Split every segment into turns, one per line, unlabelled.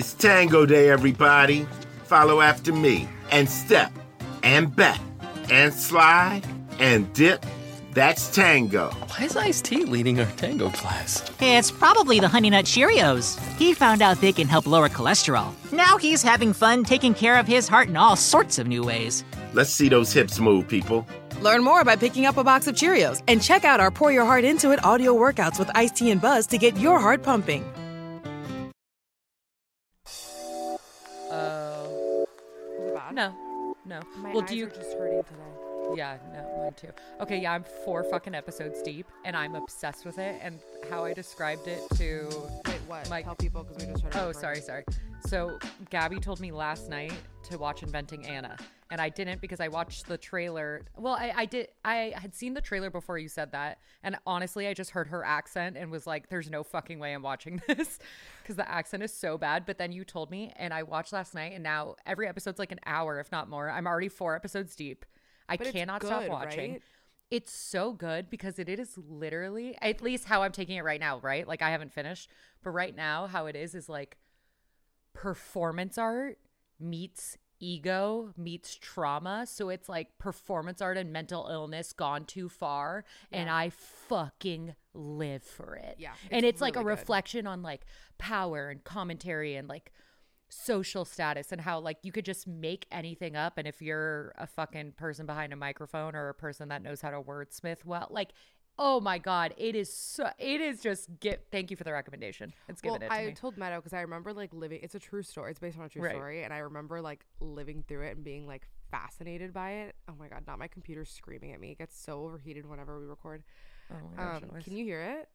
It's Tango Day, everybody. Follow after me and step and back and slide and dip. That's tango.
Why is Ice T leading our tango class?
It's probably the Honey Nut Cheerios. He found out they can help lower cholesterol. Now he's having fun taking care of his heart in all sorts of new ways.
Let's see those hips move, people.
Learn more by picking up a box of Cheerios and check out our Pour Your Heart Into It audio workouts with Ice T and Buzz to get your heart pumping.
No. No.
My
well,
eyes
do you
are just hurting today.
Yeah, no, mine too. Okay, yeah, I'm four fucking episodes deep, and I'm obsessed with it. And how I described it to
what?
Mike.
Tell people because we just heard.
Oh, sorry, sorry. So Gabby told me last night to watch Inventing Anna, and I didn't because I watched the trailer. Well, I, I did. I had seen the trailer before you said that, and honestly, I just heard her accent and was like, "There's no fucking way I'm watching this," because the accent is so bad. But then you told me, and I watched last night, and now every episode's like an hour, if not more. I'm already four episodes deep. I
But
cannot stop watching.
right?
It's so good because it is literally, at least how I'm taking it right now, right? Like I haven't finished, but right now, how it is is like performance art meets ego meets trauma. So it's like performance art and mental illness gone too far. And I fucking live for it.
Yeah,
and
it's
it's like a
good.
reflection on like power and commentary and like social status and how like you could just make anything up and if you're a fucking person behind a microphone or a person that knows how to wordsmith well like oh my god it is so it is just get thank you for the recommendation it's
Well,
given it to
I
me
told Meadow because I remember like living. It's a true story. It's based on a true
Right.
story, and I remember like living through it and being like fascinated by it. Oh my god! Not my computer screaming at me. It gets so overheated whenever we record.
oh my gosh,
Um, can you hear it?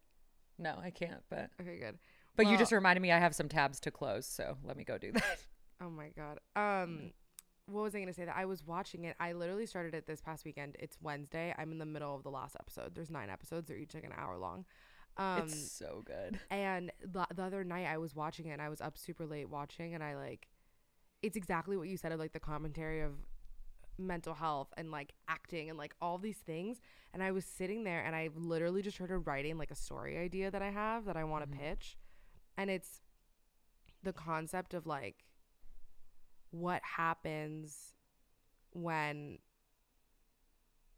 no i can't but
Okay, good.
But you just reminded me i have some tabs to close so let me go do that
Oh my god. Um, what was I gonna say? That I was watching it. I literally started it this past weekend. It's Wednesday. I'm in the middle of the last episode. There's nine episodes. They're each like an hour long. Um,
it's so good
and the, the other night I was watching it and I was up super late watching and I like it's exactly what you said of like the commentary of mental health and like acting and like all these things and I was sitting there and I literally just started writing like a story idea that I have that I want to pitch and it's the concept of like what happens when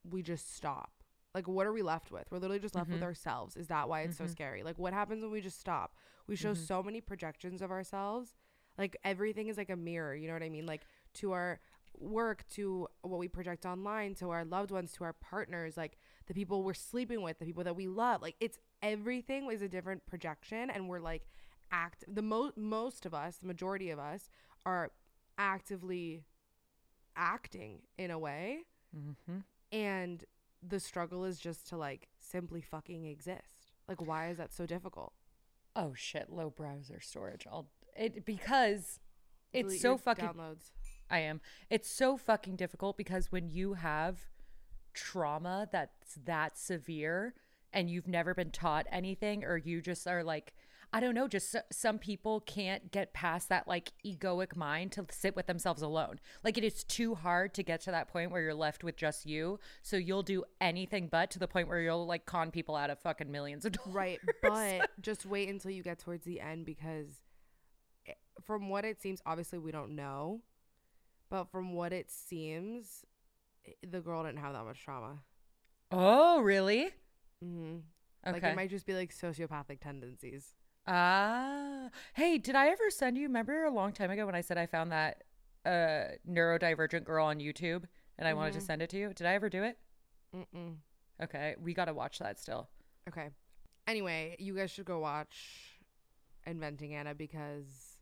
we just stop. Like what are we left with? We're literally just left with mm-hmm. ourselves. Is that why it's so mm-hmm. scary? Like what happens when we just stop? We show mm-hmm. so many projections of ourselves. Like everything is like a mirror you know what i mean? Like to our work to what we project online to our loved ones to our partners like the people we're sleeping with the people that we love. Like it's everything is a different projection and we're like act the mo- most of us the majority of us are actively acting in a way.
Mm-hmm.
and the struggle is just to like simply fucking exist. Like why is that so difficult?
Oh shit. Low browser storage. I'll it because it's
Delete
so fucking
downloads.
I am. It's so fucking difficult because when you have trauma that's that severe and you've never been taught anything or you just are like I don't know, just so, some people can't get past that like egoic mind to sit with themselves alone. Like it is too hard to get to that point where you're left with just you. So you'll do anything but to the point where you'll like con people out of fucking millions of dollars.
right but just wait until you get towards the end because from what it seems obviously we don't know but from what it seems the girl didn't have that much trauma
Oh, really?
mm-hmm.
Okay.
like it might just be like sociopathic tendencies
Ah, hey, did I ever send you? Remember a long time ago when I said I found that uh neurodivergent girl on YouTube and I wanted to send it to you? Did I ever do it?
Mm-mm.
Okay, we got to watch that still.
Okay. Anyway, you guys should go watch Inventing Anna because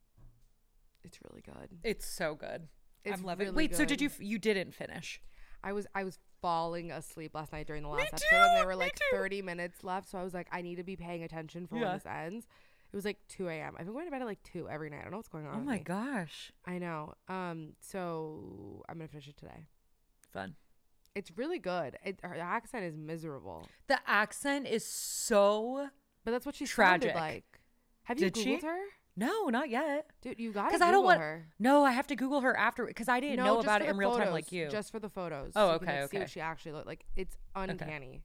it's really good.
It's so good.
It's
I'm loving.
really
Wait, so did you? f- You didn't finish?
I was I was falling asleep last night during the last episode, and there were like
too.
30 minutes left. So I was like, I need to be paying attention for
Yeah.
when this ends. It was like 2 a.m. I've been going to bed at like 2 every night. I don't know what's going on.
Oh my gosh.
I know. Um, so I'm gonna finish it today.
Fun.
It's really good. It, her accent is miserable,
The accent is so
but that's what she
Tragic.
sounded like. Have you
Did she?
googled her,
no, not yet.
dude? You got to
Because I don't want.
her.
No, I have to Google her after because I didn't
No,
know
just
about
for
it
the
in real time
photos,
like you.
Just for the photos.
Oh,
so you can,
okay,
like, See
okay.
what she actually looked like. It's uncanny.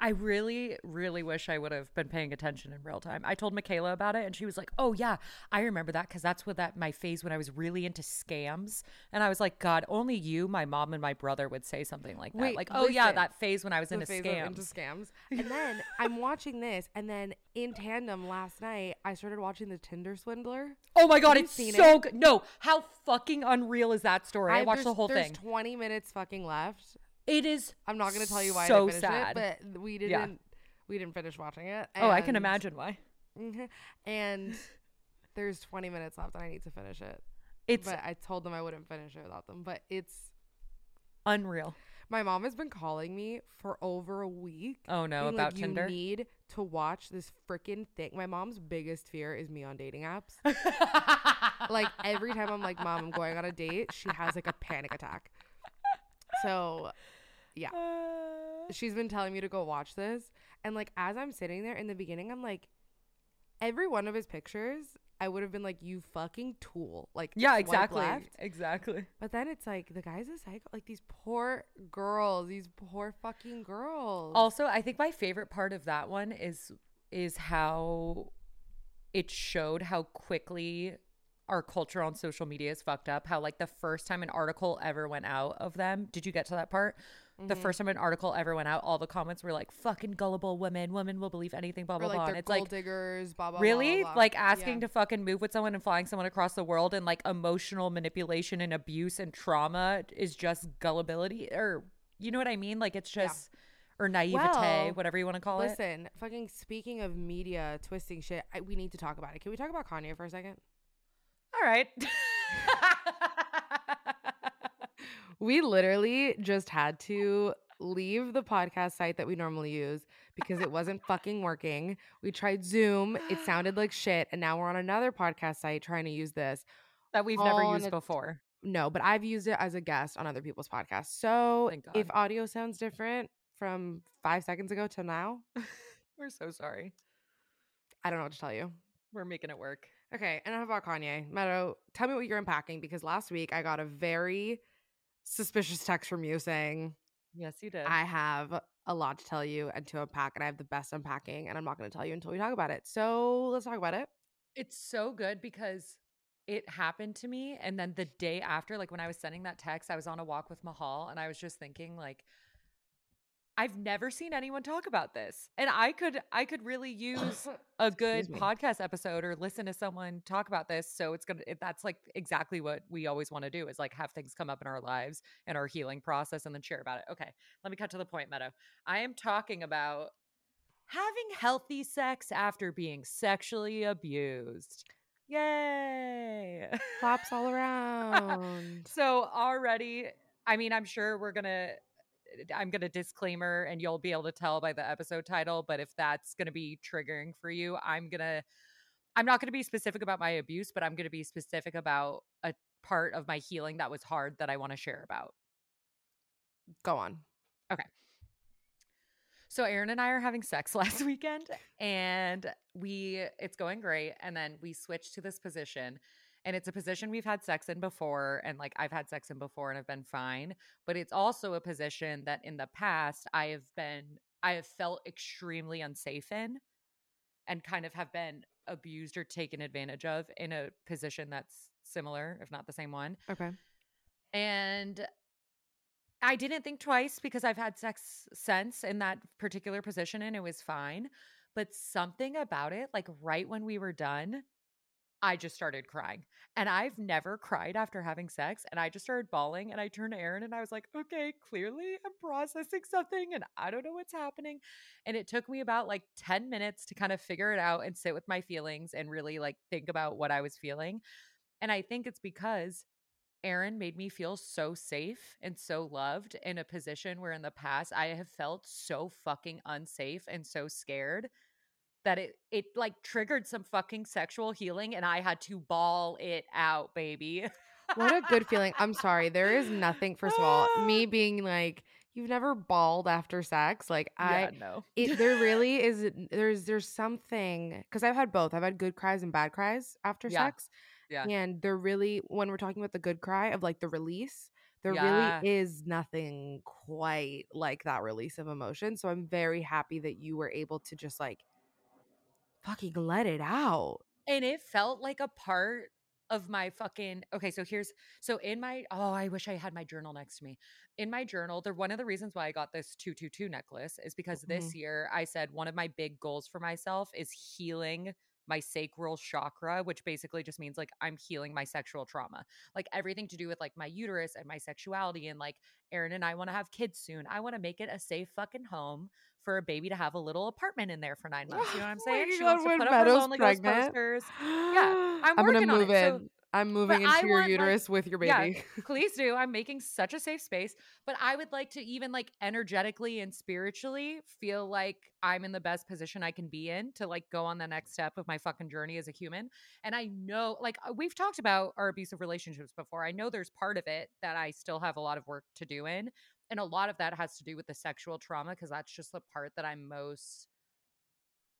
I really, really wish I would have been paying attention in real time. I told Michaela about it and she was like, Oh, yeah, I remember that because that's what that my phase when I was really into scams. And I was like, God, only you, my mom, and my brother would say something like that.
Wait,
like, oh, yeah, that phase when I was into scams.
Into scams. And then I'm watching this, and then in tandem last night, I started watching the Tinder Swindler.
oh my God, it's
seen
so
it?
good. No, how fucking unreal is that story? I, watched the
there's-
whole
there's
thing.
20 minutes fucking left.
It is.
I'm not gonna tell you why
so
I didn't finish
sad.
it, but we didn't.
Yeah.
We didn't finish watching it.
oh, I can imagine why.
Mhm. And there's 20 minutes left, and I need to finish it.
It's
but I told them I wouldn't finish it without them. But it's
unreal.
my mom has been calling me for over a week.
Oh no, about
like,
Tinder.
You need to watch this freaking thing. My mom's biggest fear is me on dating apps. like every time I'm like, Mom, I'm going on a date, she has like a panic attack. So, yeah, uh. she's been telling me to go watch this, and like as I'm sitting there in the beginning, I'm like, every one of his pictures, I would have been like, you fucking tool, like
yeah, exactly.
left.
Exactly.
But then it's like the guy's a psycho. Like these poor girls, these poor fucking girls.
Also, I think my favorite part of that one is is how it showed how quickly our culture on social media is fucked up. How like the first time an article ever went out of them, did you get to that part?
Mm-hmm.
The first time an article ever went out, all the comments were like "fucking gullible women, women will believe anything." Blah blah
like
blah. And it's
gold
like
diggers, blah blah.
really
blah, blah.
like asking
Yeah.
to fucking move with someone and flying someone across the world and like emotional manipulation and abuse and trauma is just gullibility or you know what I mean? Like it's just or naivete,
Well,
whatever you want to call it.
Listen, fucking speaking of media twisting shit, I, we need to talk about it. Can we talk about Kanye for a second?
All right.
We literally just had to leave the podcast site that we normally use because it wasn't fucking working. We tried Zoom, it sounded like shit, and now we're on another podcast site trying to use this.
that we've never used before.
No, but I've used it as a guest on other people's podcasts. So if audio sounds different from five seconds ago to now,
We're so sorry.
I don't know what to tell you.
We're making it work.
Okay, enough about Kanye. Meadow, tell me what you're unpacking because last week I got a very suspicious text from you saying
Yes, you did.
I have a lot to tell you and to unpack, and I have the best unpacking, and I'm not going to tell you until we talk about it. So let's talk about it.
It's so good because it happened to me. And then the day after, like when I was sending that text, I was on a walk with Mahal and I was just thinking, like, I've never seen anyone talk about this. And I could I could really use a good podcast episode or listen to someone talk about this. So it's gonna that's like exactly what we always want to do is like have things come up in our lives and our healing process and then share about it. Okay, let me cut to the point, Meadow. I am talking about having healthy sex after being sexually abused. Yay.
Claps all around.
so already, I mean, I'm sure we're gonna I'm gonna disclaimer and you'll be able to tell by the episode title, but if that's gonna be triggering for you, I'm gonna I'm not gonna be specific about my abuse, but I'm gonna be specific about a part of my healing that was hard that I want to share about.
Go on. Okay.
So Aaron and I are having sex last weekend and we it's going great and then we switched to this position and it's a position we've had sex in before and like I've had sex in before and I've been fine, but it's also a position that in the past I have been I have felt extremely unsafe in and kind of have been abused or taken advantage of in a position that's similar if not the same one.
Okay.
And I didn't think twice because I've had sex since in that particular position and it was fine. But something about it, like right when we were done, I just started crying. And I've never cried after having sex. And I just started bawling. And I turned to Aaron and I was like, okay, clearly I'm processing something and I don't know what's happening. And it took me about like 10 minutes to kind of figure it out and sit with my feelings and really like think about what I was feeling. And I think it's because Aaron made me feel so safe and so loved in a position where in the past I have felt so fucking unsafe and so scared that it it like triggered some fucking sexual healing and I had to ball it out, baby.
What a good feeling. I'm sorry. There is nothing, first of all, ah. me being like, you've never bawled after sex. Like, I,
yeah, no.
it, there really is, there's, there's something, because I've had both. I've had good cries and bad cries after
Yeah.
sex.
Yeah.
And there really, when we're talking about the good cry of like the release, there
Yeah.
really is nothing quite like that release of emotion. So I'm very happy that you were able to just like fucking let it out.
and it felt like a part of my fucking okay so here's so in my oh i wish i had my journal next to me. In my journal the one of the reasons why i got this 222 necklace is because mm-hmm. this year i said one of my big goals for myself is healing my sacral chakra which basically just means like i'm healing my sexual trauma. Like everything to do with like my uterus and my sexuality and like aaron and i want to have kids soon. I want to make it a safe fucking home for a baby to have a little apartment in there for nine months you know what i'm
Oh
saying she
God,
wants to put up her
Meadow's
lonely ghost
pregnant.
posters Yeah, I'm
gonna
working on
move
it, so-
in. I'm moving into your
want, like-
uterus with your
Yeah,
baby.
please do. I'm making such a safe space, but I would like to even like energetically and spiritually feel like I'm in the best position I can be in to like go on the next step of my fucking journey as a human. And I know like uh, we've talked about our abusive relationships before. I know there's part of it that I still have a lot of work to do in, and a lot of that has to do with the sexual trauma because that's just the part that I'm most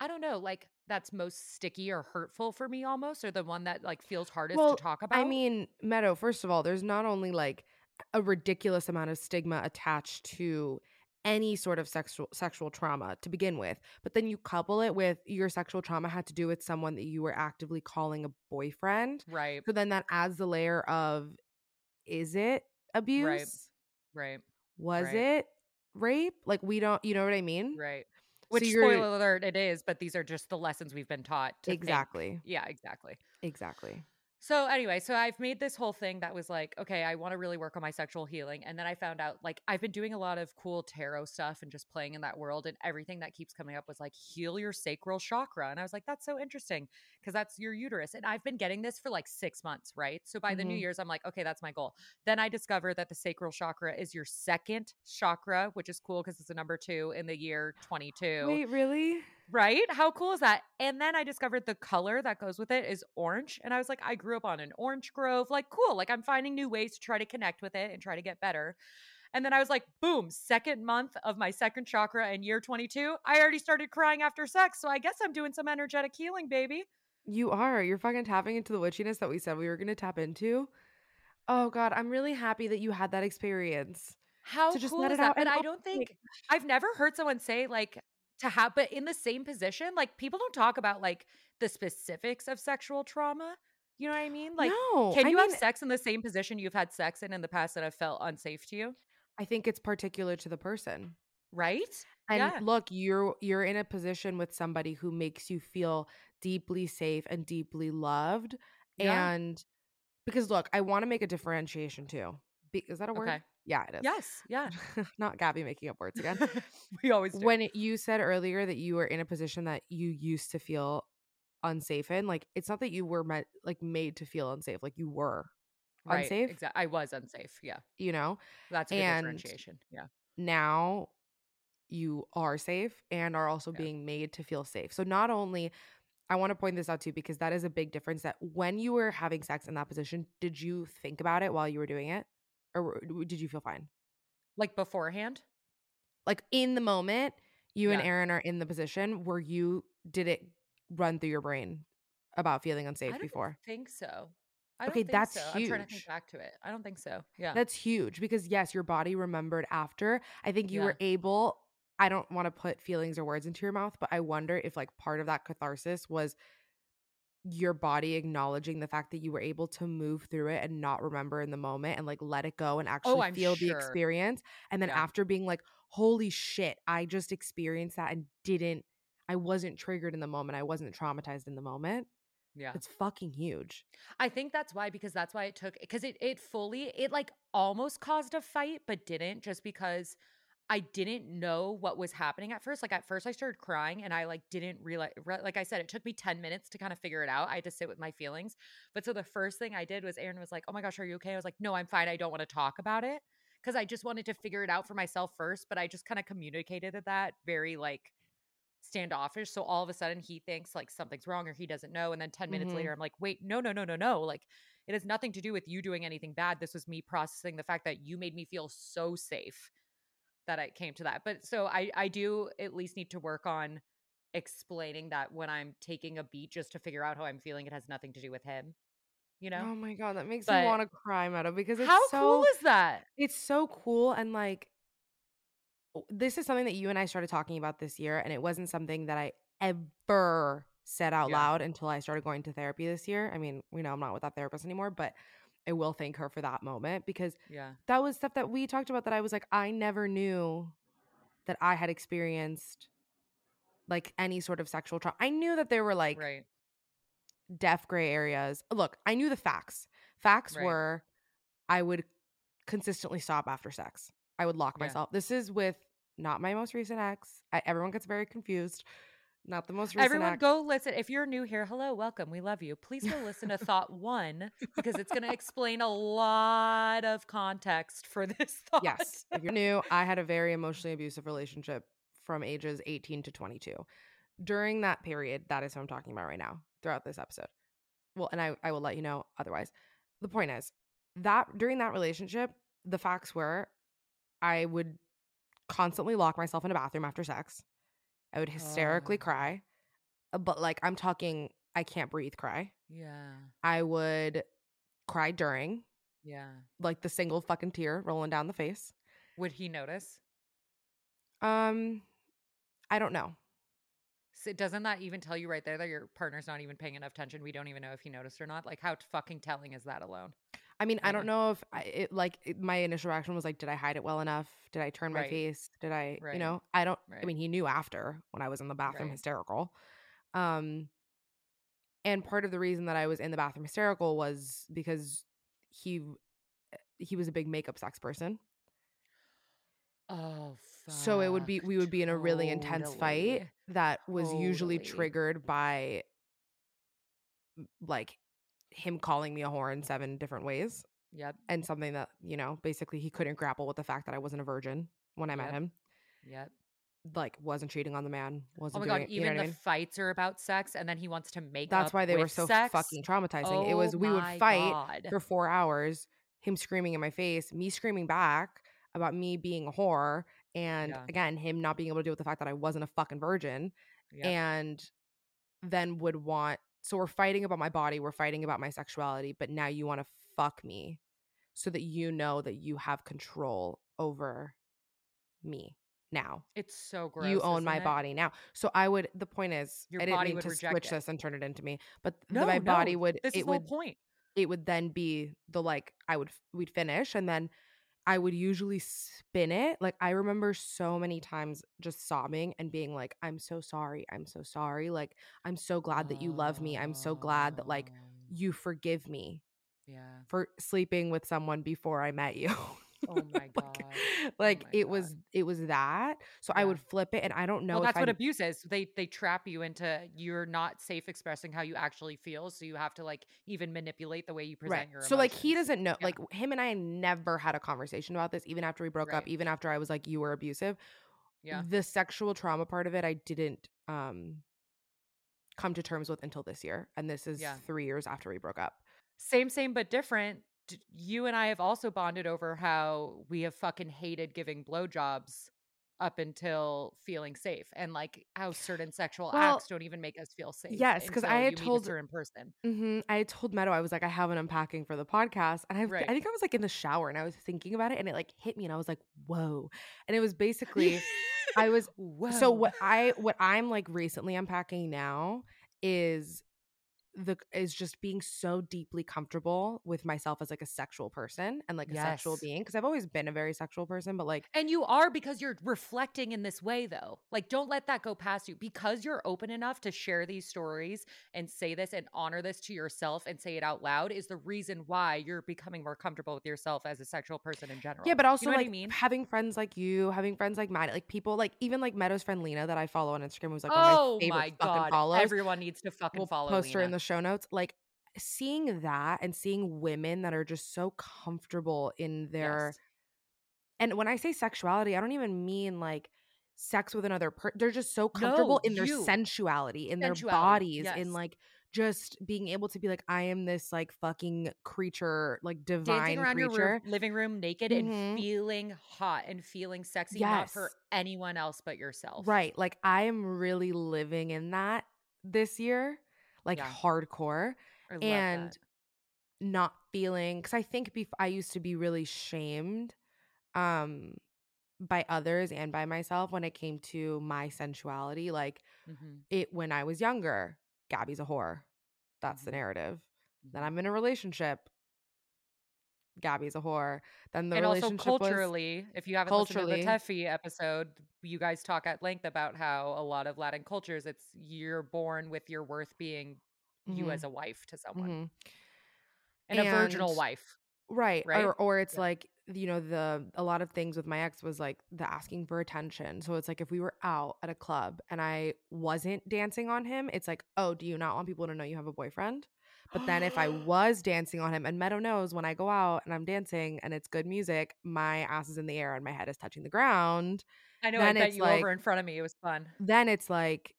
I don't know, like that's most sticky or hurtful for me almost, or the one that like feels hardest
Well,
to talk about.
I mean, Meadow, first of all, there's not only like a ridiculous amount of stigma attached to any sort of sexual sexual trauma to begin with, but then you couple it with your sexual trauma had to do with someone that you were actively calling a boyfriend.
right,
So then that adds the layer of is it abuse?
right,
Was
right.
it rape? Like we don't, you know what I mean?
right. Which
you're-
spoiler alert, it is, but these are just the lessons we've been taught. To think.
Exactly.
Yeah, exactly.
Exactly.
So anyway, so I've made this whole thing that was like, okay, I want to really work on my sexual healing. And then I found out like I've been doing a lot of cool tarot stuff and just playing in that world. And everything that keeps coming up was like, heal your sacral chakra. And I was like, that's so interesting because that's your uterus. And I've been getting this for like six months, right? So by the New
Mhm.
Year's, I'm like, okay, that's my goal. Then I discovered that the sacral chakra is your second chakra, which is cool because it's a number two in the year 22.
Wait, really?
Right? How cool is that? And then I discovered the color that goes with it is orange. And I was like, I grew up on an orange grove. Like, cool. Like, I'm finding new ways to try to connect with it and try to get better. And then I was like, boom, second month of my second chakra in year 22. I already started crying after sex. So I guess I'm doing some energetic healing, baby.
You are. You're fucking tapping into the witchiness that we said we were going to tap into. Oh god, I'm really happy that you had that experience.
How
To just
cool
let
is that?
out and
I don't think I've never heard someone say like to have, but in the same position, like people don't talk about like the specifics of sexual trauma. You know what I mean? Like,
no,
can
I
you
mean,
have sex in the same position you've had sex in in the past that have felt unsafe to you?
I think it's particular to the person.
Right?
And
yeah.
look, you're you're in a position with somebody who makes you feel deeply safe and deeply loved.
Yeah.
And because look, I want to make a differentiation too. Be, is that a word?
Okay.
Yeah, it is.
Yes. Yeah.
Not Gabby making up words again.
we always do.
when it- you said earlier that you were in a position that you used to feel unsafe in, like it's not that you were meant like made to feel unsafe, like you were
right.
unsafe.
Exactly. I was unsafe. Yeah.
You know,
That's a differentiation. Yeah.
now you are safe and are also
Yeah.
being made to feel safe. So not only I want to point this out too because that is a big difference that when you were having sex in that position, did you think about it while you were doing it or did you feel fine?
Like beforehand.
Like in the moment, you and Aaron are in the position where you did it run through your brain about feeling
I
unsafe
don't
before.
think so. I don't
Okay,
think
that's
so. I'm trying to think back to it. I don't think so. Yeah.
That's huge because yes, your body remembered after. I think you
Yeah.
were able I don't want to put feelings or words into your mouth, but I wonder if like part of that catharsis was your body acknowledging the fact that you were able to move through it and not remember in the moment and like let it go and oh, actually
Oh,
feel the experience. And then
Yeah.
after being like, holy shit, I just experienced that and didn't, I wasn't triggered in the moment. I wasn't traumatized in the moment.
yeah.
It's fucking huge.
I think that's why because that's why it took because it it fully it like almost caused a fight but didn't just because I didn't know what was happening at first. Like at first I started crying and I like didn't realize re- like I said it took me 10 minutes to kind of figure it out. I had to sit with my feelings. But so the first thing I did was Aaron was like, "Oh my gosh, are you okay?" I was like, "No, I'm fine. I don't want to talk about it." Cuz I just wanted to figure it out for myself first, but I just kind of communicated that very like standoffish. So all of a sudden he thinks like something's wrong or he doesn't know. And then 10 minutes
Mhm.
later, I'm like, wait, no, no, no, no, no. Like it has nothing to do with you doing anything bad. This was me processing the fact that you made me feel so safe that it came to that. But so I I do at least need to work on explaining that when I'm taking a beat just to figure out how I'm feeling, it has nothing to do with him. You know?
Oh my god, that makes
But-
me want to cry, Meadow, because it's
how
so
cool is that?
it's so cool and like this is something that you and I started talking about this year and it wasn't something that I ever said out
Yeah.
loud until I started going to therapy this year. I mean, we know I'm not with that therapist anymore, but I will thank her for that moment because
Yeah.
that was stuff that we talked about that I was like I never knew that I had experienced like any sort of sexual trauma. I knew that there were like
Right.
deaf gray areas. Look, I knew the facts. Facts
Right.
were I would consistently stop after sex. I would lock
Yeah.
myself. This is with not my most recent ex. I, everyone gets very confused. Not the most recent
Everyone
ex.
go listen. If you're new here, hello, welcome. We love you. Please go listen to Thought One because it's going to explain a lot of context for this thought.
Yes. If you're new, I had a very emotionally abusive relationship from ages 18 to 22. During that period, that is what I'm talking about right now throughout this episode. Well, and I, I will let you know otherwise. The point is that during that relationship, the facts were I would constantly lock myself in a bathroom after sex. I would hysterically
Oh.
cry. uh, But like I'm talking I can't breathe cry.
Yeah.
I would cry during,
Yeah.
like the single fucking tear rolling down the face.
Would he notice?
Um, I don't know.
So doesn't that even tell you right there that your partner's not even paying enough attention? We don't even know if he noticed or not. Like, how fucking telling is that alone?
I mean, I don't know if I, it like it, my initial reaction was like, did I hide it well enough? Did I turn my face? Did I,
Right.
you know, I don't. I mean, he knew after when I was in the bathroom
Right.
hysterical. Um, and part of the reason that I was in the bathroom hysterical was because he he was a big makeup sex person.
Oh,
So it would be we would be in a really intense fight that was usually triggered by like him calling me a whore in seven different ways
Yep.
and something that, you know, basically he couldn't grapple with the fact that I wasn't a virgin when I met
Yep.
him.
Yep.
Like wasn't cheating on the man,
Oh
wasn't
my
doing
god,
it,
even
what I
the
mean?
fights are about sex, and then he wants to make
That's why they were so
sex?
fucking traumatizing. it oh was
Oh
we would fight
God.
for 4 hours, him screaming in my face, me screaming back about me being a whore and
Yeah.
again him not being able to deal with the fact that I wasn't a fucking virgin.
Yep.
and then would want so we're fighting about my body we're fighting about my sexuality but now you want to fuck me so that you know that you have control over me now
it's so gross.
you own my
it?
body now so i would the point is
Your
i didn't
body
mean
would
to switch
it.
this and turn it into me but
No,
my body would
This
it
is the
would
whole point.
it would then be the like I would we'd finish and then I would usually spin it. Like I remember so many times just sobbing and being like, I'm so sorry. I'm so sorry. Like I'm so glad that you love me. I'm so glad that like
Oh,
you forgive me
Yeah.
for sleeping with someone before I met you.
Oh my god.
like like
my
it was it was that. So I would flip it and I don't know
well, that's what
I'm-
abuse is. They they trap you into you're not safe expressing how you actually feel, so you have to like even manipulate the way you present your.
So like he doesn't know.
Yeah.
Like him and I never had a conversation about this, even after we broke up, even after I was like, you were abusive.
Yeah.
The sexual trauma part of it, I didn't um come to terms with until this year, and this is
Yeah.
three years after we broke up.
Same, same, but different. You and I have also bonded over how we have fucking hated giving blowjobs up until feeling safe, and like how certain sexual
Well,
acts don't even make us feel safe.
Yes, because I had told-
her in person.
hmm I had told Meadow I was like, I have an unpacking for the podcast, and I,
Right.
I think I was like in the shower, and I was thinking about it, and it like hit me, and I was like, whoa, and it was basically. I was so what I what I'm like recently unpacking now is the is just being so deeply comfortable with myself as like a sexual person and like a sexual being because I've always been a very sexual person but like
And you are because you're reflecting in this way, though. Like, don't let that go past you because you're open enough to share these stories and say this and honor this to yourself and say it out loud is the reason why you're becoming more comfortable with yourself as a sexual person in general.
yeah but also
you know
like
I mean?
having friends like you having friends like Matt like people like even like Meadow's friend Lena that I follow on Instagram who's like
oh
my favorite
my
fucking
god!
follows
Everyone needs to fucking
we'll
follow.
post her in
Lena.
the show notes like seeing that and seeing women that are just so comfortable in their
Yes.
and when I say sexuality, I don't even mean like sex with another person. They're just so comfortable
No,
in their
you.
sensuality, in their bodies,
yes.
in like just being able to be like, I am this like fucking creature, like divine
Dancing around your
creature.
living room naked
Mhm.
and feeling hot and feeling sexy, not for anyone else but yourself.
Right. Like I am really living in that this year, like
Yeah.
hardcore. And
that.
not feeling because I think bef- I used to be really shamed um by others and by myself when it came to my sensuality. Like
Mhm.
it when I was younger, Gabby's a whore. That's the
Mhm.
narrative. Then
Mhm.
I'm in a relationship. Gabby's a whore. Then the
and also
relationship was
culturally, if you haven't listened to the
culturally-
Teffy episode, you guys talk at length about how a lot of Latin cultures, it's you're born with your worth being you
Mhm.
as a wife to someone,
Mhm.
and a virginal wife.
right
right?
or or it's
Yeah.
like you know the a lot of things with my ex was like the asking for attention so it's like if we were out at a club and i wasn't dancing on him it's like oh do you not want people to know you have a boyfriend but then if i oh. was dancing on him and meadow knows when i go out and i'm dancing and it's good music my ass is in the air and my head is touching the ground
I know.
then
I bet you
like-
over in front of me. It was fun.
then it's like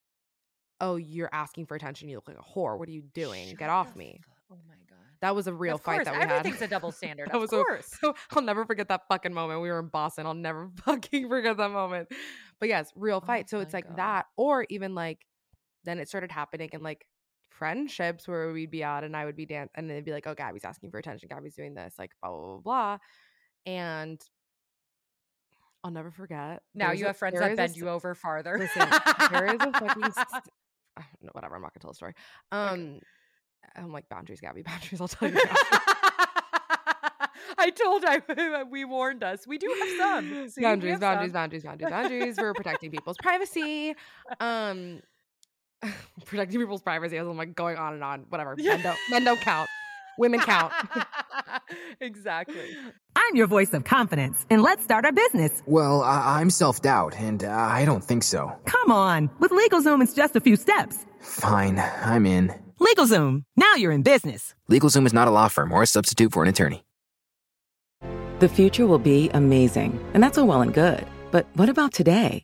oh you're asking for attention you look like a whore what are you doing
Shut
get off
the
me
Oh my god.
that was a real
of
fight
course,
that we had.
everything's
had
a double standard.
That
of
was a-
course.
I'll never forget that fucking moment. We were in Boston. I'll never fucking forget that moment. But yes, real
Oh
fight. so it's like
God.
that, or even like then it started happening in like friendships where we'd be out and I would be dance and they'd be like, Oh, Gabby's asking for attention, Gabby's doing this, like blah blah blah blah. And I'll never forget.
now you
a-
have friends that
is a
bend you over farther.
Listen, there is a fucking st- no, whatever. I'm not gonna tell the story. Um, I'm like boundaries, Gabby. Boundaries. I'll tell you.
I told I we warned us. We do have some See,
boundaries,
have
boundaries,
some.
boundaries, boundaries, boundaries. We're protecting people's privacy. Um, protecting people's privacy. I'm like going on and on. Whatever.
Yeah.
Men don't, men don't count. Women count.
exactly.
I'm your voice of confidence, and let's start our business.
Well, I- I'm self doubt, and uh, I don't think so.
Come on, with LegalZoom, it's just a few steps.
Fine, I'm in.
LegalZoom, now you're in business.
LegalZoom is not a law firm or a substitute for an attorney.
The future will be amazing, and that's all well and good. But what about today?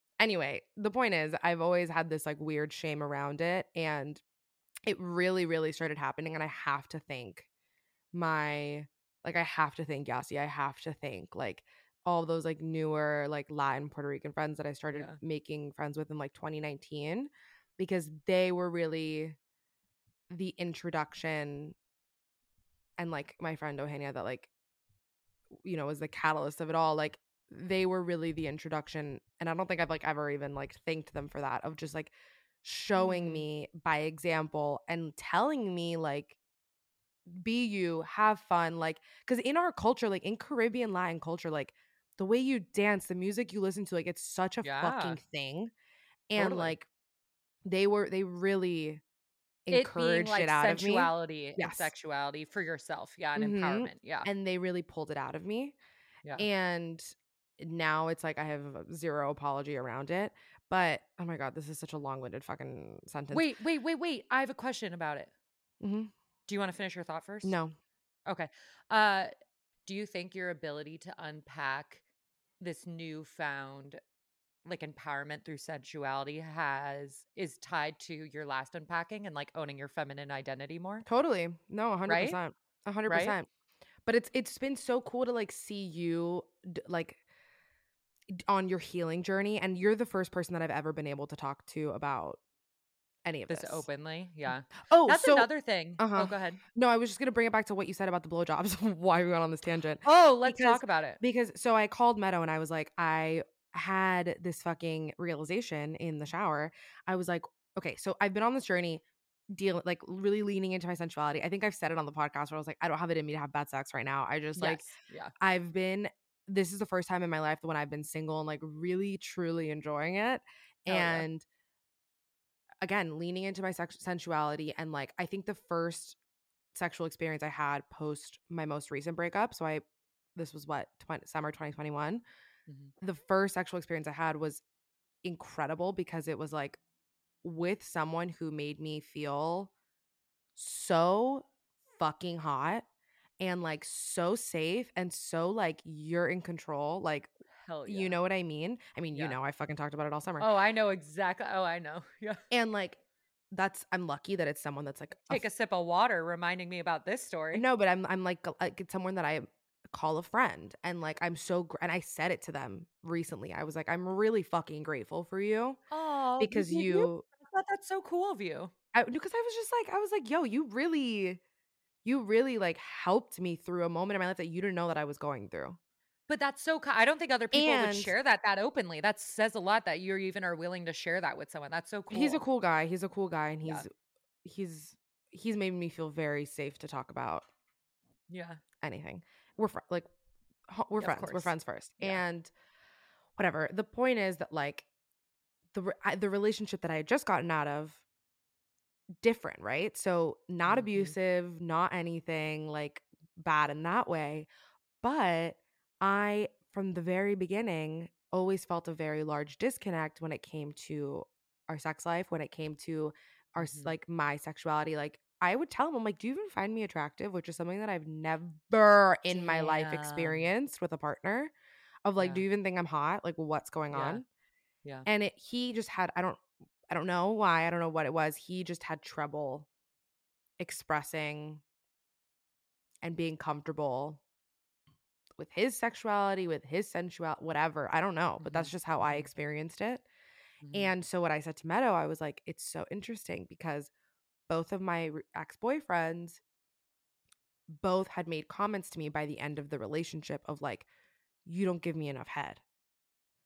Anyway, the point is, I've always had this like weird shame around it, and it really, really started happening. And I have to thank my, like, I have to thank Yasi. I have to thank like all those like newer like Latin Puerto Rican friends that I started
Yeah.
making friends with in like 2019, because they were really the introduction, and like my friend Ohania that like, you know, was the catalyst of it all. Like they were really the introduction and i don't think i've like ever even like thanked them for that of just like showing
Mhm.
me by example and telling me like be you have fun like because in our culture like in caribbean latin culture like the way you dance the music you listen to like it's such a
Yeah.
fucking thing and
Totally.
like they were they really
It being
encouraged
like
it out of me Yes.
sexuality for yourself. Yeah, and
Mhm.
empowerment. Yeah.
and they really pulled it out of me
yeah.
and now it's like I have zero apology around it. But oh my god, this is such a long-winded fucking sentence.
wait, wait, wait, wait. I have a question about it.
hmm
Do you want to finish your thought first?
no,
Okay. Uh do you think your ability to unpack this newfound like empowerment through sensuality has is tied to your last unpacking and like owning your feminine identity more?
totally, no, hundred
Right?
percent, hundred
Right?
percent. But it's it's been so cool to like see you d- like on your healing journey, and you're the first person that I've ever been able to talk to about any of
This
this.
openly. Yeah.
Oh,
That's
so
another thing.
uh-huh.
Oh, go ahead.
no, I was just gonna bring it back to what you said about the blowjobs. Why we went on this tangent?
Oh, let's
Because-
talk about it.
because so I called Meadow and I was like, I had this fucking realization in the shower. I was like, okay, so I've been on this journey, dealing like really leaning into my sensuality. I think I've said it on the podcast where I was like, I don't have it in me to have bad sex right now. I just like.
Yeah.
I've been this is the first time in my life when I've been single and like really truly enjoying it.
Yeah.
and again leaning into my sex- sensuality and like I think the first sexual experience I had post my most recent breakup. So I this was what 20, summer 2021.
Mhm.
The first sexual experience I had was incredible because it was like with someone who made me feel so fucking hot and like so safe and so like you're in control like
Hell yeah.
you know what I mean? I mean, you know, I fucking talked about it all summer.
Oh, I know exactly. Oh, I know. Yeah.
And like that's I'm lucky that it's someone that's like
Take a sip of water, reminding me about this story.
No, but I'm I'm like, like it's someone that I call a friend, and like I'm so gr- and I said it to them recently. I was like, I'm really fucking grateful for you
Oh,
because you,
I thought that's so cool of you.
I, because I was just like, I was like, yo, you really, you really like helped me through a moment in my life that you didn't know that I was going through.
But that's so. I don't think other people
And-
would share that that openly. That says a lot that you even are willing to share that with someone. That's so cool.
He's a cool guy. He's a cool guy, and he's
Yeah.
he's he's made me feel very safe to talk about
Yeah.
anything. We're fr- like we're
Of
friends. We're friends first,
Yeah.
and whatever. The point is that like the re- I, the relationship that I had just gotten out of different, right? So not
Mhm.
abusive, not anything like bad in that way, but I from the very beginning always felt a very large disconnect when it came to our sex life, when it came to our s
Mhm.
like my sexuality. Like I would tell him, I'm like, do you even find me attractive? Which is something that I've never in my life
Damn.
experienced with a partner. Of like,
Yeah.
do you even think I'm hot? Like, what's going
Yeah.
on?
Yeah.
And it he just had I don't I don't know why, I don't know what it was. He just had trouble expressing and being comfortable with his sexuality, with his sensuality, whatever. I don't know, but that's
Mhm.
just how I
Mhm.
experienced it.
Mhm.
And so what I said to Meadow, I was like, it's so interesting because both of my ex boyfriends both had made comments to me by the end of the relationship of like, you don't give me enough head.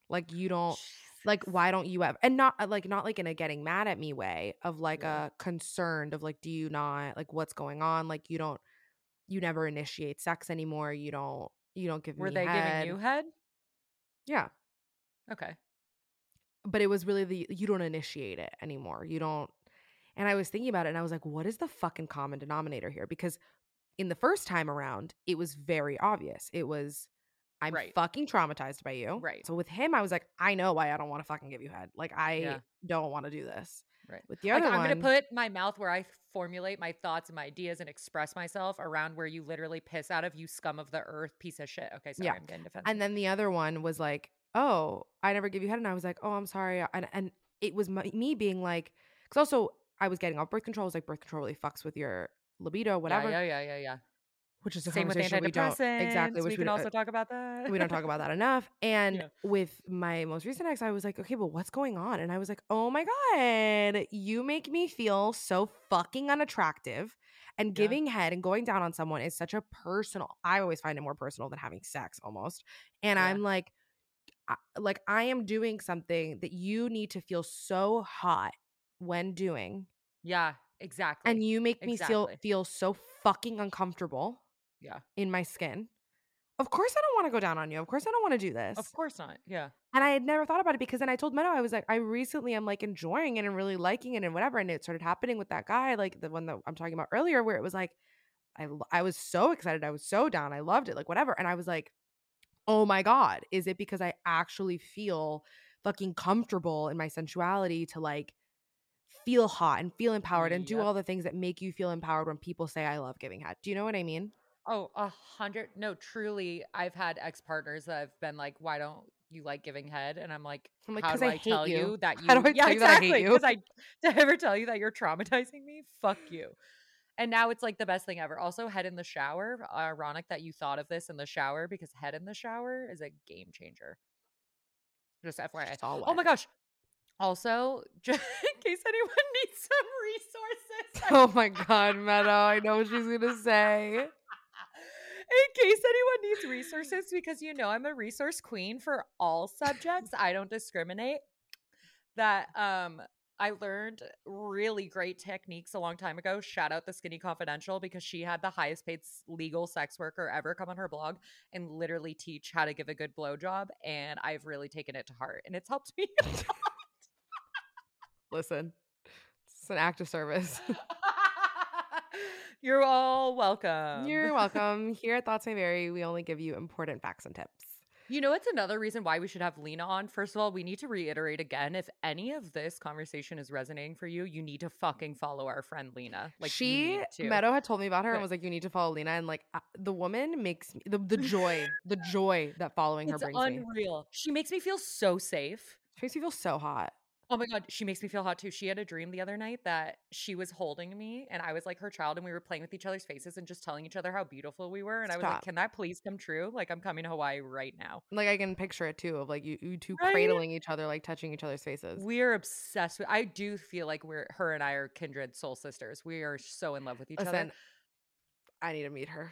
Like you don't like why don't you ever and not uh, like not like in a getting mad at me way of like
Yeah.
a concerned of like do you not like what's going on like you don't you never initiate sex anymore you don't you don't give me Were
they
head.
giving you head?
yeah
Okay.
but it was really the you don't initiate it anymore. You don't. And I was thinking about it and I was like, what is the fucking common denominator here? Because in the first time around, it was very obvious. It was, I'm
Right.
fucking traumatized by you.
Right.
So with him, I was like, I know why I don't want to fucking give you head. Like, I
Yeah.
don't want to do this.
Right.
With the
Like
other
I'm gonna put my mouth where I formulate my thoughts and my ideas and express myself around where you literally piss out of you scum of the earth piece of shit. Okay, sorry,
Yeah.
I'm getting defensive.
And then the other one was like, "Oh, I never give you head," and I was like, "Oh, I'm sorry." And and it was my, me being like, because also I was getting off birth control. I was like, birth control really fucks with your libido, whatever.
Yeah, yeah, yeah, yeah, yeah.
Which is a
Same with
we
antidepressants.
exactly.
We
Which
can also uh, talk about that.
we don't talk about that enough. And
Yeah.
with my most recent ex, I was like, okay, but what's going on? And I was like, oh my God, you make me feel so fucking unattractive. And
Yeah.
giving head and going down on someone is such a personal, I always find it more personal than having sex almost. And
Yeah.
I'm like, I, like I am doing something that you need to feel so hot when doing.
Yeah, exactly.
And you make me feel feel so fucking uncomfortable
yeah,
in my skin. Of course I don't want to go down on you. Of course I don't want to do this.
of course not. Yeah,
And I had never thought about it because then I told Meadow, I was like, I recently am like enjoying it and really liking it and whatever. And it started happening with that guy, like the one that I'm talking about earlier, where it was like, I, I was so excited. I was so down. I loved it, like whatever. And I was like, oh my God, is it because I actually feel fucking comfortable in my sensuality to like feel hot and feel empowered and mm, do
Yep.
all the things that make you feel empowered when people say, I love giving head? Do you know what I mean?
Oh, a hundred. No, truly, I've had ex partners that have been like, "Why don't you like giving head?" And I'm like,
I'm like,
"How do
I
I, tell
you.
you. that you?"
How do I
yeah,
tell you that I hate
exactly.
you?
Because I I ever tell you that you're traumatizing me? Fuck you. And now it's like the best thing ever. Also, head in the shower. Ironic that you thought of this in the shower because head in the shower is a game changer. Just FYI. Oh my gosh. Also, just in case anyone needs some resources,
Oh my God, Meadow. I know what she's going to say.
In case anyone needs resources, because you know I'm a resource queen for all subjects. I don't discriminate. That um I learned really great techniques a long time ago. Shout out the Skinny Confidential because she had the highest paid legal sex worker ever come on her blog and literally teach how to give a good blowjob. And I've really taken it to heart and it's helped me. a lot.
Listen, It's an act of service.
You're all welcome.
You're welcome. Here at Thoughts May Vary, we only give you important facts and tips.
You know, it's another reason why we should have Lena on. First of all, we need to reiterate again if any of this conversation is resonating for you, you need to fucking follow our friend Lena. Like,
she. Meadow had told me about her and was like, "You need to follow Lena." And like, uh, the woman makes me the the joy, the joy that following her
It's
brings me.
unreal. She makes me feel so safe.
She makes me feel so hot.
Oh my god, she makes me feel hot too. She had a dream the other night that she was holding me and I was like her child and we were playing with each other's faces and just telling each other how beautiful we were. And I was like, Can that please come true? Like I'm coming to Hawaii right now.
Like I can picture it too, of like you, you two
Right?
cradling each other, like touching each other's faces.
We are obsessed with I do feel like we're her and I are kindred soul sisters. We are so in love with each other.
I need to meet her.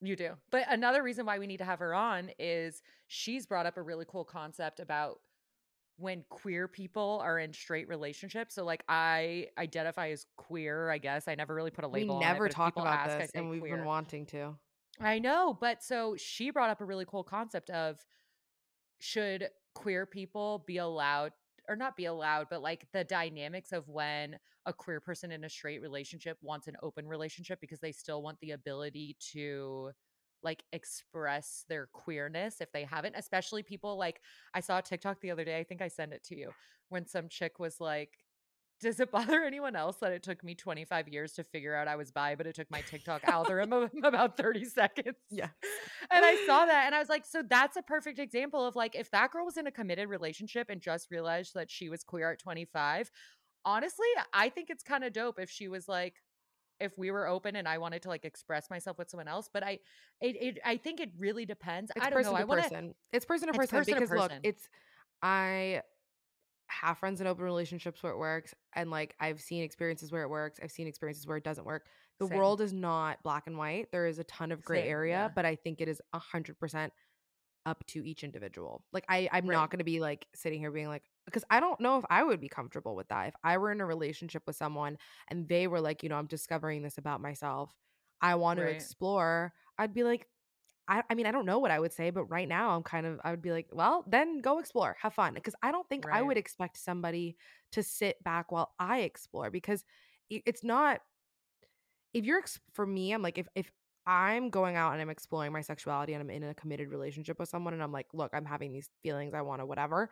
You do. But another reason why we need to have her on is she's brought up a really cool concept about when queer people are in straight relationships. So like I identify as queer, I guess. I never really put a
We
label on it,
never
but
talk about
ask,
this, and we've
queer.
been wanting to.
I know, but so she brought up a really cool concept of should queer people be allowed or not be allowed, but like the dynamics of when a queer person in a straight relationship wants an open relationship because they still want the ability to like express their queerness if they haven't, especially people like I saw a TikTok the other day, I think I sent it to you, when some chick was like, does it bother anyone else that it took me 25 years to figure out I was bi, but it took my TikTok algorithm about 30 seconds?
Yeah.
And I saw that and I was like, so that's a perfect example of like if that girl was in a committed relationship and just realized that she was queer at 25, honestly, I think it's kind of dope if she was like, if we were open and I wanted to like express myself with someone else, but I, it, it I think it really depends.
It's
I don't
person
know. I want
person. It's person to person
person to
because look, it's I have friends in open relationships where it works, and like I've seen experiences where it works. I've seen experiences where it doesn't work. The
Same.
world is not black and white. There is a ton of gray
Same,
area,
yeah.
but I think it is a hundred percent up to each individual. Like I, I'm
Right.
not going to be like sitting here being like, because I don't know if I would be comfortable with that. If I were in a relationship with someone and they were like, you know, I'm discovering this about myself, I want to explore. I'd be like, I, I mean, I don't know what I would say, but right now I'm kind of, I would be like, well, then go explore, have fun. Because I don't think I would expect somebody to sit back while I explore because it's not, if you're, for me, I'm like, if, if I'm going out and I'm exploring my sexuality and I'm in a committed relationship with someone and I'm like, look, I'm having these feelings, I want to whatever.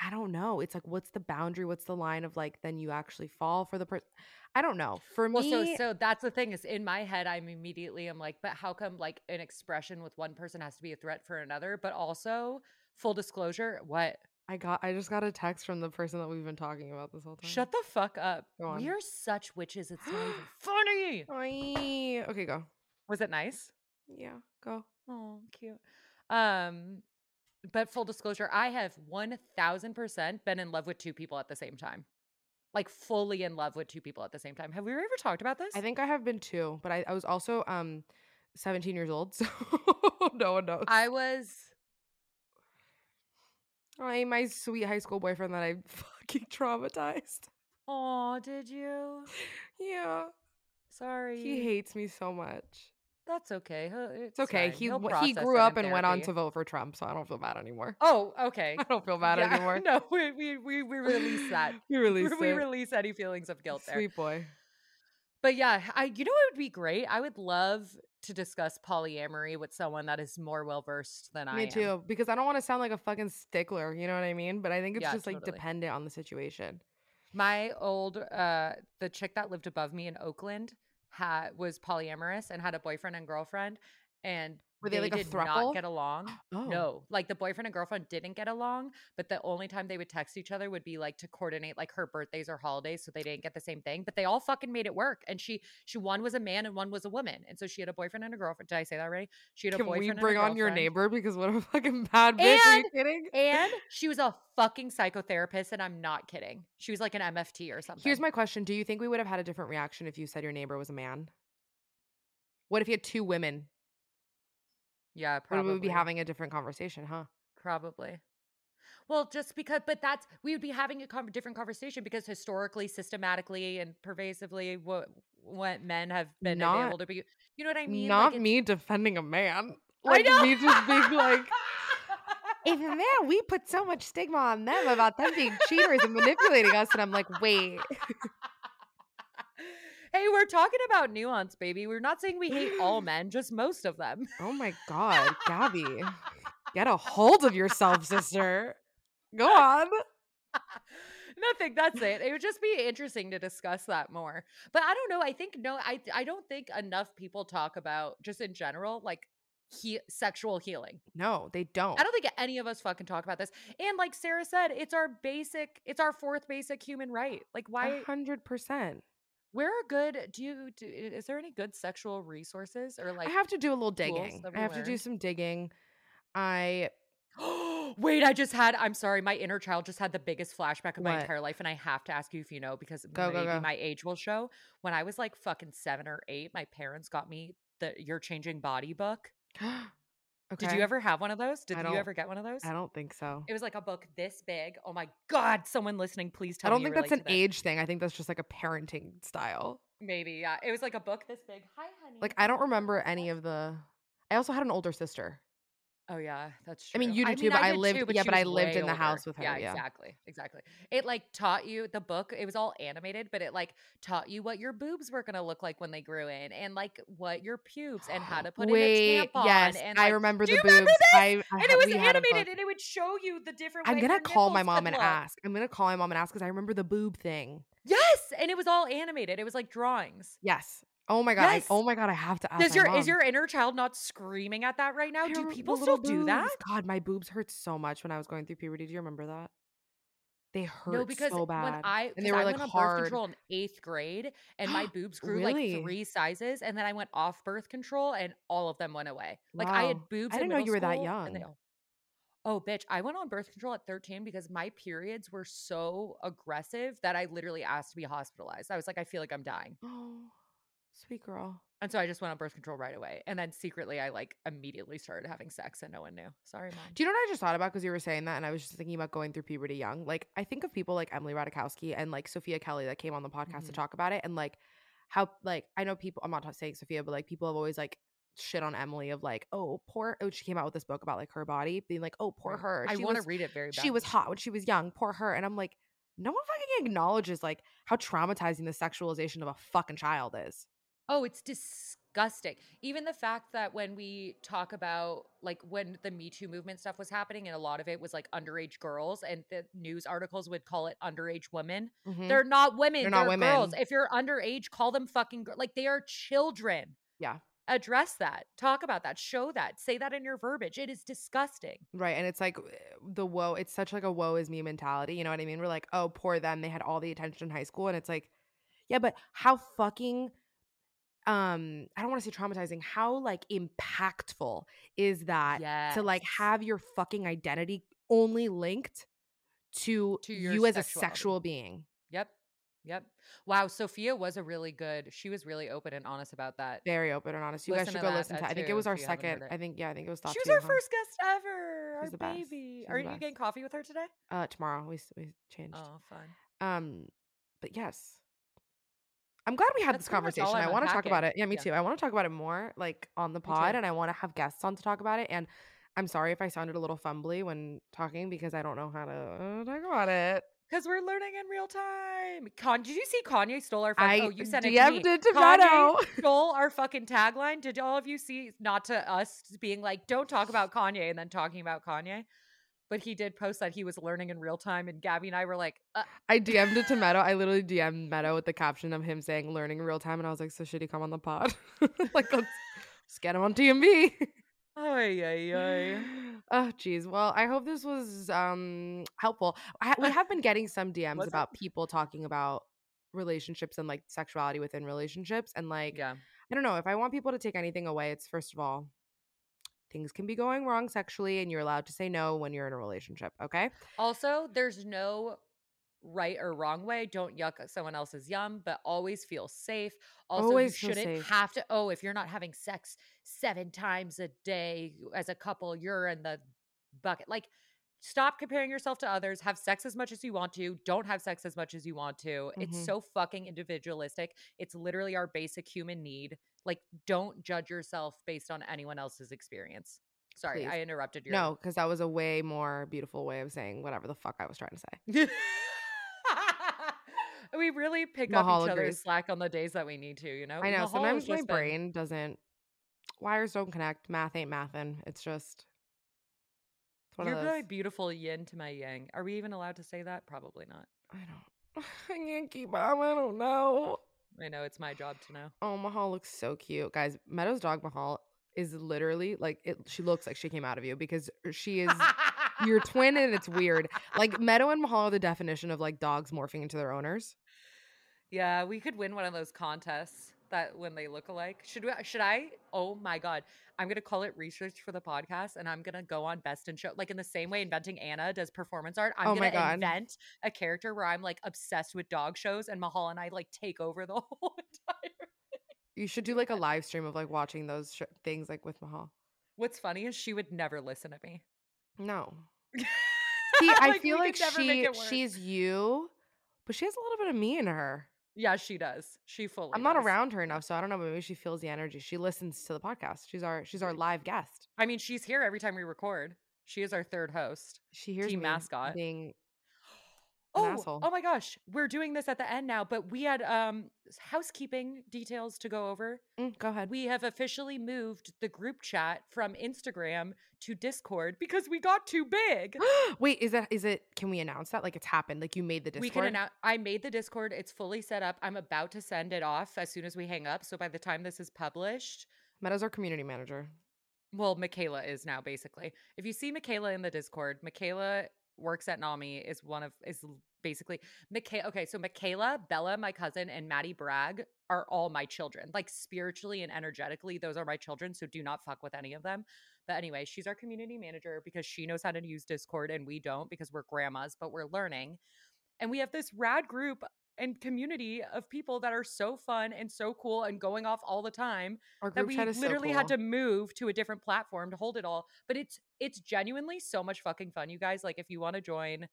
I don't know. It's like, what's the boundary? What's the line of like, then you actually fall for the person? I don't know. For
Well,
me,
so so that's the thing is in my head, I'm immediately I'm like, but how come like an expression with one person has to be a threat for another? But also, full disclosure, what?
I got I just got a text from the person that we've been talking about this whole time.
Shut the fuck up. We are such witches. It's not even funny.
Ay, okay, go.
Was it nice?
Yeah, go.
Oh, cute. Um, but full disclosure, I have one thousand percent been in love with two people at the same time, like fully in love with two people at the same time. Have we ever talked about this?
I think I have been too, but I, I was also um 17 years old, so no one knows.
I was.
I my sweet high school boyfriend that I fucking traumatized.
Oh, did you?
Yeah,
Sorry.
he hates me so much.
That's okay. It's,
It's okay.
fine.
He
He'll
he grew up and went on to vote for Trump, so I don't feel bad anymore.
Oh, okay.
I don't feel bad
Yeah,
anymore.
No, we we we, we release that.
we released
we
it.
release any feelings of guilt there.
Sweet boy.
But yeah, I you know what would be great? I would love to discuss polyamory with someone that is more well versed than I am.
Me too, because I don't want to sound like a fucking stickler. You know what I mean? But I think it's
Yeah,
just like dependent on the situation.
My old uh the chick that lived above me in Oakland had was polyamorous and had a boyfriend and girlfriend and
Were they, like, a
did
throuple?
not get along.
Oh.
No, like the boyfriend and girlfriend didn't get along, but the only time they would text each other would be like to coordinate like her birthdays or holidays, so they didn't get the same thing. But they all fucking made it work. And she, she one was a man and one was a woman, and so she had a boyfriend and a girlfriend. Did I say that right? She had a
Can
boyfriend.
we
and a
bring on your neighbor? Because what a fucking bad bitch. Are you kidding?
And she was a fucking psychotherapist, and I'm not kidding. She was like an MFT or something.
Here's my question: Do you think we would have had a different reaction if you said your neighbor was a man? What if you had two women?
Yeah, probably
we would be having a different conversation, huh?
Probably. Well, just because, but that's we would be having a con- different conversation because historically, systematically, and pervasively, what what men have been
Not-
able to be. You know what I mean?
Not
Like,
me defending a man.
I
Like
know.
me just being like, if man, we put so much stigma on them about them being cheaters and manipulating us, and I'm like, wait,
hey, we're talking about nuance, baby. We're not saying we hate all men, just most of them.
oh my god, Gabby, get a hold of yourself, sister. Go on.
Nothing. That's it. It would just be interesting to discuss that more. But I don't know. I think no. I I don't think enough people talk about just in general like he, sexual healing.
No, they don't.
I don't think any of us fucking talk about this. And like Sarah said, it's our basic. It's our fourth basic human right. Like why?
A hundred percent.
Where are good? Do you? Do, is there any good sexual resources or like?
I have to do a little digging. I have to do some digging. I
Wait, I just had. I'm sorry, my inner child just had the biggest flashback of my
What?
entire life, and I have to ask you if you know because
Go, go,
maybe
go.
my age will show. When I was like fucking seven or eight, my parents got me the "You're Changing Body" book.
okay.
Did you ever have one of those? Did you ever get one of those?
I don't think so.
It was like a book this big. Oh my god! Someone listening, please tell me.
I don't
me.
think that's an
relate to this.
age thing. I think that's just like a parenting style.
Maybe yeah. It was like a book this big. Hi, honey.
Like I don't remember any of the. I also had an older sister.
Oh yeah, that's true.
I mean, you do too, but I
did
lived- yeah, but I lived in the
older.
house with her,
Yeah,
yeah.
exactly, exactly. It like taught you the book. It was all animated, but it like taught you what your boobs were gonna look like when they grew in, and like what your pubes and how to put
Wait,
in a tampon.
yes,
and,
I remember the boobs.
remember?
I, I
and it was
we had a book.
animated, and it would show you the different.
I'm gonna call my mom and
look.
ask. I'm gonna call my mom and ask because I remember the boob thing.
Yes, and it was all animated. It was like drawings.
Yes. Oh my god. I- oh my god. I have to ask.
Does your
mom.
is your inner child not screaming at that right now? Do people still
little
do that?
God, my boobs hurt so much when I was going through puberty. Do you remember that? They hurt
No, because
so bad.
when I
and they were
I
like
went on birth control in eighth grade, and my boobs grew
Really?
like three sizes, and then I went off birth control, and all of them went away. Like I had boobs.
I didn't know you were that
school, and they
young.
Oh, bitch! I went on birth control at 13 because my periods were so aggressive that I literally asked to be hospitalized. I was like, I feel like I'm dying,
Oh, sweet girl.
and so I just went on birth control right away. And then secretly, I like immediately started having sex, and no one knew. Sorry, mom.
Do you know what I just thought about? Because you were saying that, and I was just thinking about going through puberty young. Like, I think of people like Emily Ratajkowski and like Sophia Kelly that came on the podcast to
Mhm.
talk about it, and like how, like, I know people. I'm not saying Sophia, but like people have always like shit on Emily of like, oh, poor. Oh, she came out with this book about like her body being like, oh, poor her.
I want to read it very badly.
She was hot when she was young. Poor her. And I'm like, no one fucking acknowledges like how traumatizing the sexualization of a fucking child is.
Oh, it's disgusting. Even the fact that when we talk about like when the Me Too movement stuff was happening, and a lot of it was like underage girls, and the news articles would call it underage women.
Mhm.
They're not women.
They're
They're,
not
girls.
women.
If you're underage, call them fucking gir- like they are children.
Yeah.
Address that. Talk about that. Show that. Say that in your verbiage. It is disgusting.
Right. And it's like the woe, it's such like a woe is me mentality. You know what I mean? We're like, oh, poor them. They had all the attention in high school. And it's like, yeah, but how fucking um I don't want to say traumatizing, how like impactful is that to like have your fucking identity only linked to,
To
you as a sexual being?
Yep. Yep. Wow. Sophia was a really good. She was really open and honest about that.
Very open and honest. You guys should go
that,
listen to
that
I think it was our
you haven't heard
second. I think, yeah, I think it was
She was
two,
our
huh?
first guest ever.
She's
our baby. Are you
best.
getting coffee with her today?
Uh tomorrow. We, we changed.
Oh, fun.
Um, but yes, I'm glad we had
That's
this
pretty much all
conversation. I want to talk about it. Yeah, me
Yeah.
too. I want to talk about it more, like on the pod, and I want to have guests on to talk about it. And I'm sorry if I sounded a little fumbly when talking because I don't know how to uh, talk about it.
Because we're learning in real time. Con- did you see Kanye stole our? Fun-
I
oh, you sent it to me.
It to
Kanye stole our fucking tagline. Did all of you see? Not to us being like, don't talk about Kanye, and then talking about Kanye. But he did post that he was learning in real time, and Gabby and I were like, uh,
I DM'd it to Meadow. I literally DM'd Meadow with the caption of him saying "learning in real time," and I was like, "So should he come on the pod? like, let's, let's get him on TMB."
ay, ay, ay.
Oh, geez. Well, I hope this was um helpful. I, we have been getting some DMs
Was it?
about people talking about relationships and like sexuality within relationships, and like
Yeah.
I don't know if I want people to take anything away. It's first of all, things can be going wrong sexually, and you're allowed to say no when you're in a relationship. Okay.
Also, there's no right or wrong way. Don't yuck someone else's yum, but always feel safe. Also,
Always
you shouldn't
safe.
have to. Oh, if you're not having sex seven times a day as a couple, you're in the bucket. Like, stop comparing yourself to others. Have sex as much as you want to. Don't have sex as much as you want to. It's
Mhm.
so fucking individualistic. It's literally our basic human need. Like, don't judge yourself based on anyone else's experience. Sorry,
Please.
I interrupted you
No, because that was a way more beautiful way of saying whatever the fuck I was trying to say.
we really pick up each
agrees.
other's slack on the days that we need to. You know.
I know.
Mahal
Sometimes my
been-
brain doesn't. Wires don't connect. Math ain't mathin'. It's just.
You're my beautiful yin to my yang. Are we even allowed to say that? Probably not.
I don't. I can't keep up. I don't know.
I know it's my job to know.
Oh, Mahal looks so cute, guys. Meadow's dog Mahal is literally like it. She looks like she came out of you because she is your twin, and it's weird. Like Meadow and Mahal are the definition of like dogs morphing into their owners.
Yeah, we could win one of those contests that when they look alike. Should we should I? Oh my god. I'm gonna call it research for the podcast and I'm gonna go on best in show. Like in the same way inventing Anna does performance art. I'm
Oh
gonna
God.
invent a character where I'm like obsessed with dog shows and Mahal and I like take over the whole entire
You should do like a live stream of like watching those sh- things like with Mahal.
What's funny is she would never listen to me.
No. See, I
Like,
feel like
could never make
she she's you, but she has a little bit of me in her.
Yeah, she does. She fully
I'm not
does.
around her enough, so I don't know. Maybe she feels the energy. She listens to the podcast. She's our she's our live guest.
I mean, she's here every time we record. She is our third host.
She hears
Team
me
mascot.
being
Oh, oh my gosh. We're doing this at the end now, but we had um housekeeping details to go over.
Mm, go ahead.
We have officially moved the group chat from Instagram to Discord because we got too big.
Wait, is that is it? Can we announce that? Like it's happened? Like you made the Discord?
We can announce I made the Discord. It's fully set up. I'm about to send it off as soon as we hang up. So by the time this is published,
Meta's our community manager.
well, Michaela is now basically. If you see Michaela in the Discord, Michaela works at Nami is one of is basically Michaela. Okay, so Michaela, Bella, my cousin, and Maddie Bragg are all my children. Like spiritually and energetically, those are my children. So do not fuck with any of them. But anyway, she's our community manager because she knows how to use Discord and we don't because we're grandmas, but we're learning. And we have this rad group and community of people that are so fun and so cool and going off all the time
Our
that we
is so
literally had to move to a different platform to hold it all. But it's it's genuinely so much fucking fun, you guys. Like if you want to join,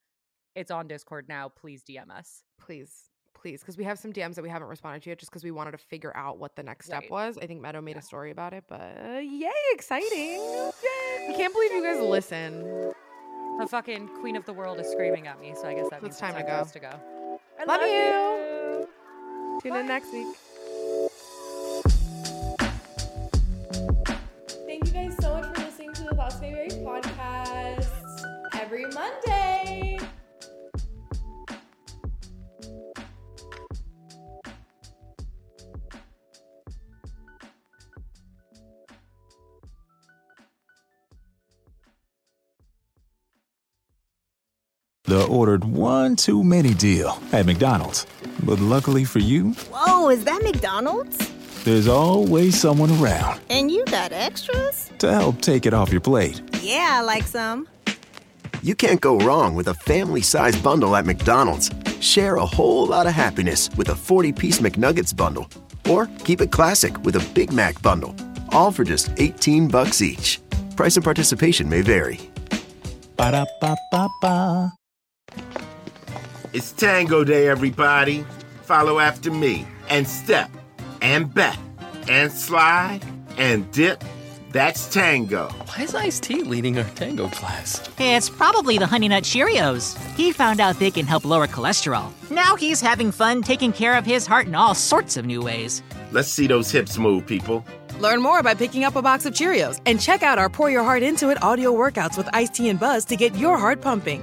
it's on Discord now. Please DM us.
Please, please, because we have some DMs that we haven't responded to yet, just because we wanted to figure out what the next step
Right.
was. I think Meadow made a story about it, but yay, exciting! Yay! I can't believe you guys listen.
The fucking queen of the world is screaming at me, so I guess that means
it's time to
for
go.
to go. I
Love you.
you.
Tune in next week.
Every Monday.
The ordered one too many deal at McDonald's. But luckily for you,
Whoa, is that McDonald's?
there's always someone around
And you got extras?
to help take it off your plate.
Yeah, I like some.
You can't go wrong with a family sized bundle at McDonald's. Share a whole lot of happiness with a 40 piece McNuggets bundle. Or keep it classic with a Big Mac bundle. All for just 18 bucks each. Price and participation may vary.
Ba-da-ba-ba-ba.
It's Tango Day, everybody. Follow after me and step and bet and slide and dip. That's tango.
Why is Ice T leading our tango class?
It's probably the Honey Nut Cheerios. He found out they can help lower cholesterol. Now he's having fun taking care of his heart in all sorts of new ways.
Let's see those hips move, people.
Learn more by picking up a box of Cheerios and check out our Pour Your Heart Into It audio workouts with Ice T and Buzz to get your heart pumping.